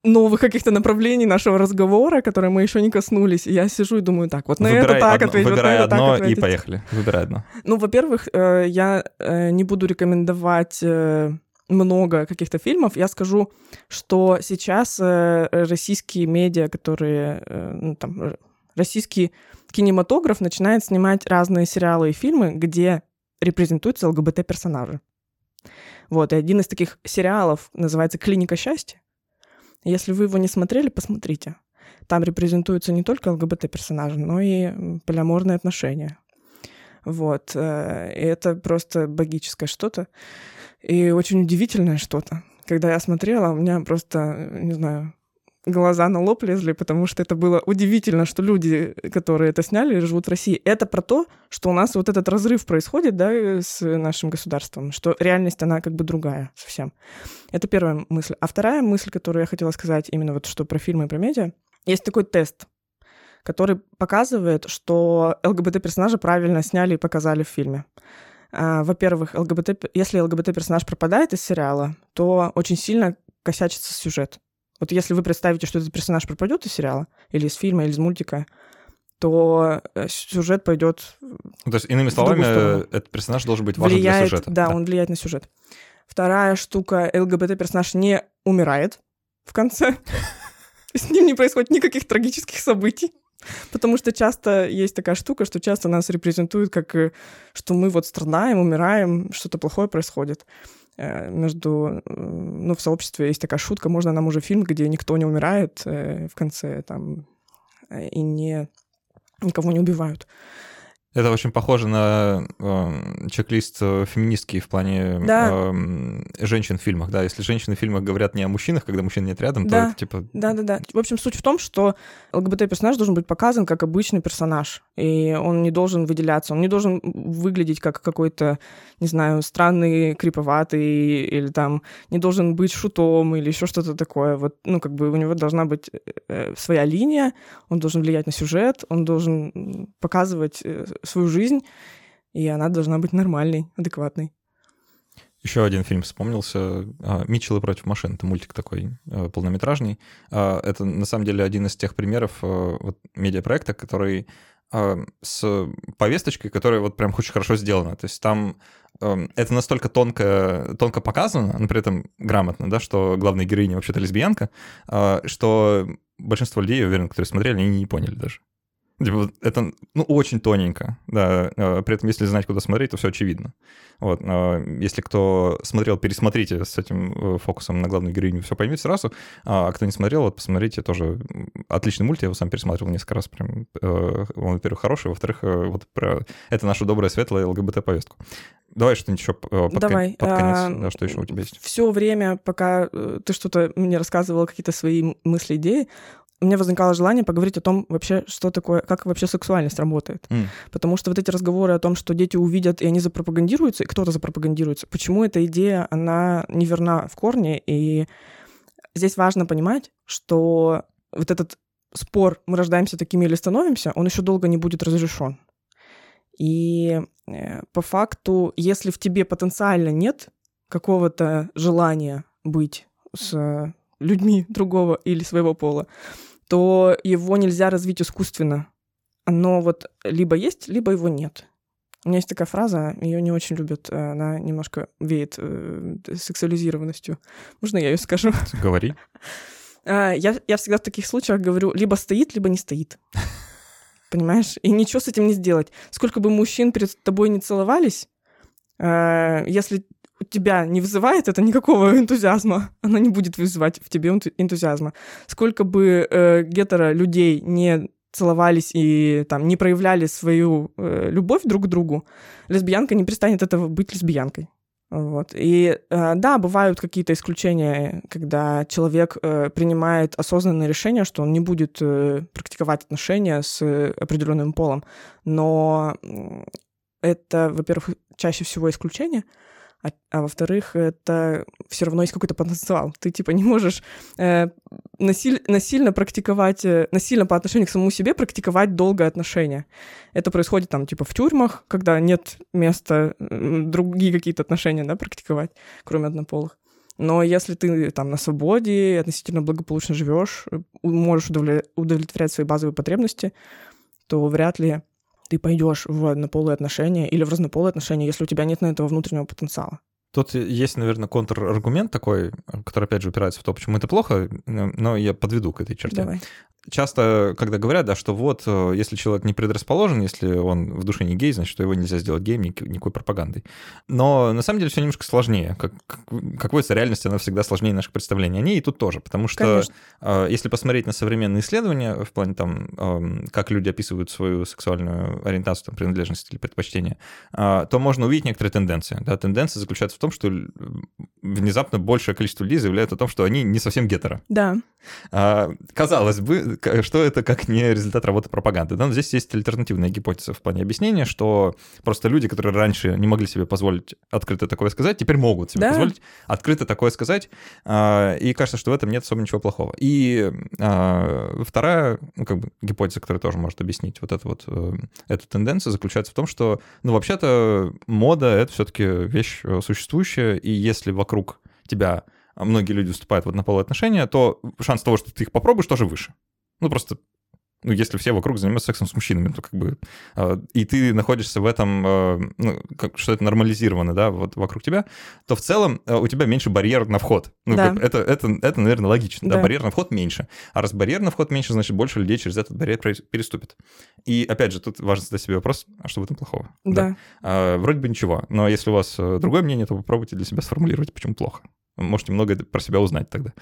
новых каких-то направлений нашего разговора, которые мы еще не коснулись. И я сижу и думаю, так, вот на выбирай это так одно, ответить, вот Выбирай на это одно так ответить. и поехали. Выбирай одно. Ну, во-первых, э, я э, не буду рекомендовать э, много каких-то фильмов. Я скажу, что сейчас российские медиа, которые, ну, там, российский кинематограф начинает снимать разные сериалы и фильмы, где репрезентуются ЛГБТ-персонажи. Вот, и один из таких сериалов называется «Клиника счастья». Если вы его не смотрели, посмотрите. Там репрезентуются не только ЛГБТ-персонажи, но и полиаморные отношения. Вот. Э, и это просто богическое что-то. И очень удивительное что-то. Когда я смотрела, у меня просто, не знаю, глаза на лоб лезли, потому что это было удивительно, что люди, которые это сняли, живут в России. Это про то, что у нас вот этот разрыв происходит, да, с нашим государством, что реальность, она как бы другая совсем. Это первая мысль. А вторая мысль, которую я хотела сказать, именно вот что про фильмы и про медиа, есть такой тест, который показывает, что ЛГБТ-персонажа правильно сняли и показали в фильме. А, во-первых, ЛГБТ, если ЛГБТ-персонаж пропадает из сериала, то очень сильно косячится сюжет. Вот если вы представите, что этот персонаж пропадет из сериала, или из фильма, или из мультика, то э, сюжет пойдет. То есть, иными словами, этот персонаж должен быть важен влияет, для сюжета. Да, да, он влияет на сюжет. Вторая штука, ЛГБТ-персонаж не умирает в конце. С ним не происходит никаких трагических событий. Потому что часто есть такая штука, что часто нас репрезентуют как, э, что мы вот страдаем, умираем, что-то плохое происходит. Э, между... Ну, в сообществе есть такая шутка, можно нам уже фильм, где никто не умирает э, в конце, там, и не... никого не убивают. Это очень похоже на э, чек-лист э, феминистский в плане да. э, женщин в фильмах. Да, если женщины в фильмах говорят не о мужчинах, когда мужчин нет рядом, да. то это типа... Да, да, да. В общем, суть в том, что ЛГБТ-персонаж должен быть показан как обычный персонаж. И он не должен выделяться, он не должен выглядеть как какой-то, не знаю, странный, криповатый, или там не должен быть шутом, или еще что-то такое. Вот, ну, как бы у него должна быть э, своя линия, он должен влиять на сюжет, он должен показывать э, свою жизнь, и она должна быть нормальной, адекватной. Еще один фильм вспомнился. А, «Митчеллы против машин». Это мультик такой а, полнометражный. А, это, на самом деле, один из тех примеров вот, медиапроекта, который с повесточкой, которая вот прям очень хорошо сделана. То есть там это настолько тонко, тонко показано, но при этом грамотно, да, что главная героиня вообще-то лесбиянка, что большинство людей, я уверен, которые смотрели, они не поняли даже. Типа, это, ну, очень тоненько, да. А, при этом, если знать, куда смотреть, то все очевидно. Вот. Если кто смотрел, пересмотрите с этим э, фокусом на главную героиню, все поймете сразу. А, а кто не смотрел, вот посмотрите тоже. Отличный мульт, я его сам пересматривал несколько раз. Прям, э, он, во-первых, хороший, во-вторых, э, вот про... это наша добрая, светлая ЛГБТ-повестку. Давай что-нибудь еще под, Давай. под конец. А, да, что еще у тебя есть? Все время, пока ты что-то мне рассказывал, какие-то свои мысли, идеи, у меня возникало желание поговорить о том вообще, что такое, как вообще сексуальность работает. Mm. Потому что вот эти разговоры о том, что дети увидят, и они запропагандируются, и кто-то запропагандируется, почему эта идея, она неверна в корне, и здесь важно понимать, что вот этот спор, мы рождаемся такими или становимся, он еще долго не будет разрешен. И э, по факту, если в тебе потенциально нет какого-то желания быть с людьми другого или своего пола, то его нельзя развить искусственно. Оно вот либо есть, либо его нет. У меня есть такая фраза, ее не очень любят, она немножко веет э, сексуализированностью. Можно я ее скажу? Говори. А, я, я всегда в таких случаях говорю, либо стоит, либо не стоит. Понимаешь? И ничего с этим не сделать. Сколько бы мужчин перед тобой не целовались, а, если тебя не вызывает это никакого энтузиазма, оно не будет вызывать в тебе энтузиазма. Сколько бы э, гетеро людей не целовались и там не проявляли свою э, любовь друг к другу, лесбиянка не перестанет этого быть лесбиянкой. Вот. И э, да, бывают какие-то исключения, когда человек э, принимает осознанное решение, что он не будет э, практиковать отношения с определенным полом. Но это, во-первых, чаще всего исключение, а, а во-вторых, это все равно есть какой-то потенциал. Ты типа не можешь э, насиль, насильно практиковать, э, насильно по отношению к самому себе практиковать долгое отношение. Это происходит там типа в тюрьмах, когда нет места другие какие-то отношения, да, практиковать, кроме однополых. Но если ты там на свободе, относительно благополучно живешь, э, можешь удовлетворять свои базовые потребности, то вряд ли ты пойдешь в однополые отношения или в разнополые отношения, если у тебя нет на этого внутреннего потенциала. Тут есть, наверное, контраргумент такой, который, опять же, упирается в то, почему это плохо, но я подведу к этой черте. Давай часто, когда говорят, да, что вот, э, если человек не предрасположен, если он в душе не гей, значит, что его нельзя сделать геем никакой пропагандой. Но на самом деле все немножко сложнее. Как, как, водится, реальность, она всегда сложнее наших представлений. Они и тут тоже, потому что Конечно. Э, если посмотреть на современные исследования в плане там, эм, как люди описывают свою сексуальную ориентацию, там, принадлежность или предпочтение, э, то можно увидеть некоторые тенденции. Да, тенденция заключается в том, что внезапно большее количество людей заявляют о том, что они не совсем гетеро. Да. Казалось бы, что это как не результат работы пропаганды. Но здесь есть альтернативная гипотеза в плане объяснения, что просто люди, которые раньше не могли себе позволить открыто такое сказать, теперь могут себе да. позволить открыто такое сказать. А, и кажется, что в этом нет особо ничего плохого. И а, вторая ну, как бы, гипотеза, которая тоже может объяснить вот эту вот э, эту тенденцию, заключается в том, что, ну, вообще-то мода — это все-таки вещь э, существующая, и если вокруг тебя многие люди вступают в однополые отношения, то шанс того, что ты их попробуешь, тоже выше. Ну, просто ну, если все вокруг занимаются сексом с мужчинами, то как бы... Э, и ты находишься в этом, э, ну, как, что это нормализировано, да, вот вокруг тебя, то в целом э, у тебя меньше барьер на вход. Ну, да. как, это, это, это, наверное, логично, да. да, барьер на вход меньше. А раз барьер на вход меньше, значит, больше людей через этот барьер переступит. И, опять же, тут важно задать себе вопрос, а что в этом плохого? Да. да. А, вроде бы ничего, но если у вас другое мнение, то попробуйте для себя сформулировать, почему плохо. Можете многое про себя узнать тогда.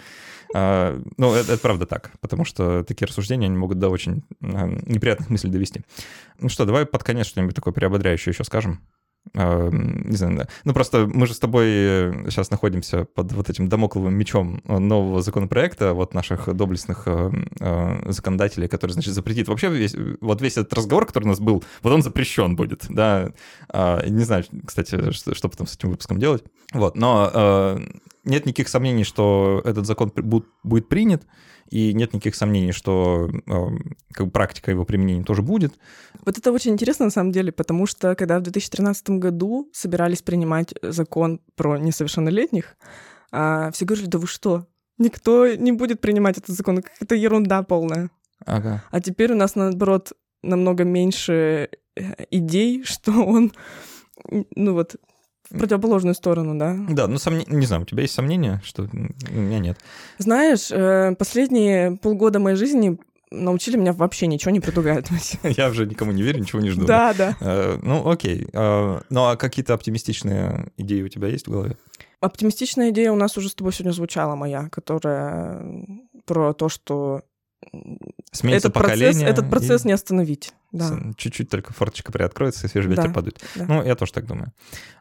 А, ну, это, это правда так, потому что такие рассуждения они могут до очень а, неприятных мыслей довести. Ну что, давай под конец что-нибудь такое приободряющее еще скажем. А, не знаю, да. Ну, просто мы же с тобой сейчас э, находимся под вот этим домокловым мечом нового законопроекта, вот наших доблестных э, э, законодателей, который, значит, запретит. Вообще весь, вот весь этот разговор, который у нас был, вот он запрещен будет, да. Не знаю, кстати, что, что потом с этим выпуском делать. Вот, но нет никаких сомнений, что этот закон будет принят, и нет никаких сомнений, что как бы, практика его применения тоже будет. Вот это очень интересно на самом деле, потому что когда в 2013 году собирались принимать закон про несовершеннолетних, а, все говорили, да вы что, никто не будет принимать этот закон, это ерунда полная. Ага. А теперь у нас, наоборот, намного меньше э, идей, что он ну вот в противоположную сторону, да? Да, ну, сомне... не знаю, у тебя есть сомнения, что у меня нет? Знаешь, э, последние полгода моей жизни научили меня вообще ничего не предугадывать. Я уже никому не верю, ничего не жду. Да, да. Э, ну, окей. Э, ну, а какие-то оптимистичные идеи у тебя есть в голове? Оптимистичная идея у нас уже с тобой сегодня звучала моя, которая про то, что Сменится этот поколение. Процесс, этот процесс и... не остановить. Да. Чуть-чуть только форточка приоткроется, и свежий ветер да, падает. Да. Ну, я тоже так думаю.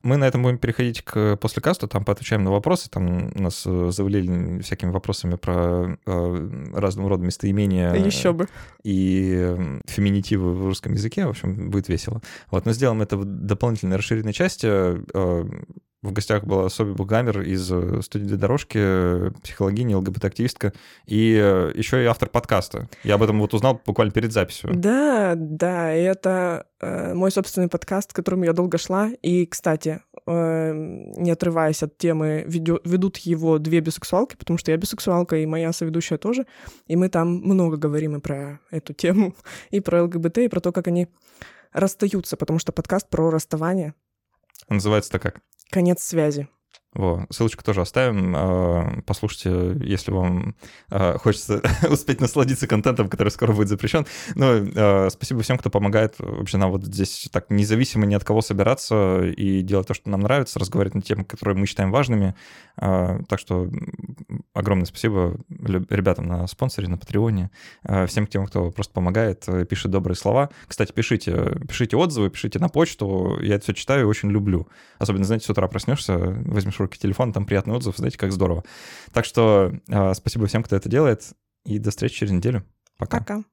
Мы на этом будем переходить к после касту, там поотвечаем на вопросы. Там нас э, завалили всякими вопросами про э, разного рода местоимения. Еще бы. И феминитивы в русском языке. В общем, будет весело. Вот, но сделаем это в дополнительной расширенной части. Э, в гостях была Соби Бугамер из э, студии дорожки, психологиня, ЛГБТ-активистка, и э, еще и автор подкаста. Я об этом вот узнал буквально перед записью. Да, да, это э, мой собственный подкаст, к которому я долго шла. И, кстати, э, не отрываясь от темы, веду, ведут его две бисексуалки, потому что я бисексуалка, и моя соведущая тоже. И мы там много говорим и про эту тему, и про ЛГБТ, и про то, как они расстаются, потому что подкаст про расставание. Называется-то как? Конец связи. Вот. Ссылочку тоже оставим. А, послушайте, если вам а, хочется успеть насладиться контентом, который скоро будет запрещен. Ну, а, спасибо всем, кто помогает вообще нам вот здесь так независимо ни от кого собираться и делать то, что нам нравится, разговаривать на темы, которые мы считаем важными. Так что огромное спасибо ребятам на спонсоре, на Патреоне, всем тем, кто просто помогает, пишет добрые слова. Кстати, пишите, пишите отзывы, пишите на почту. Я это все читаю и очень люблю. Особенно, знаете, с утра проснешься, возьмешь в руки телефон, там приятный отзыв, знаете, как здорово. Так что э, спасибо всем, кто это делает, и до встречи через неделю. Пока. Пока.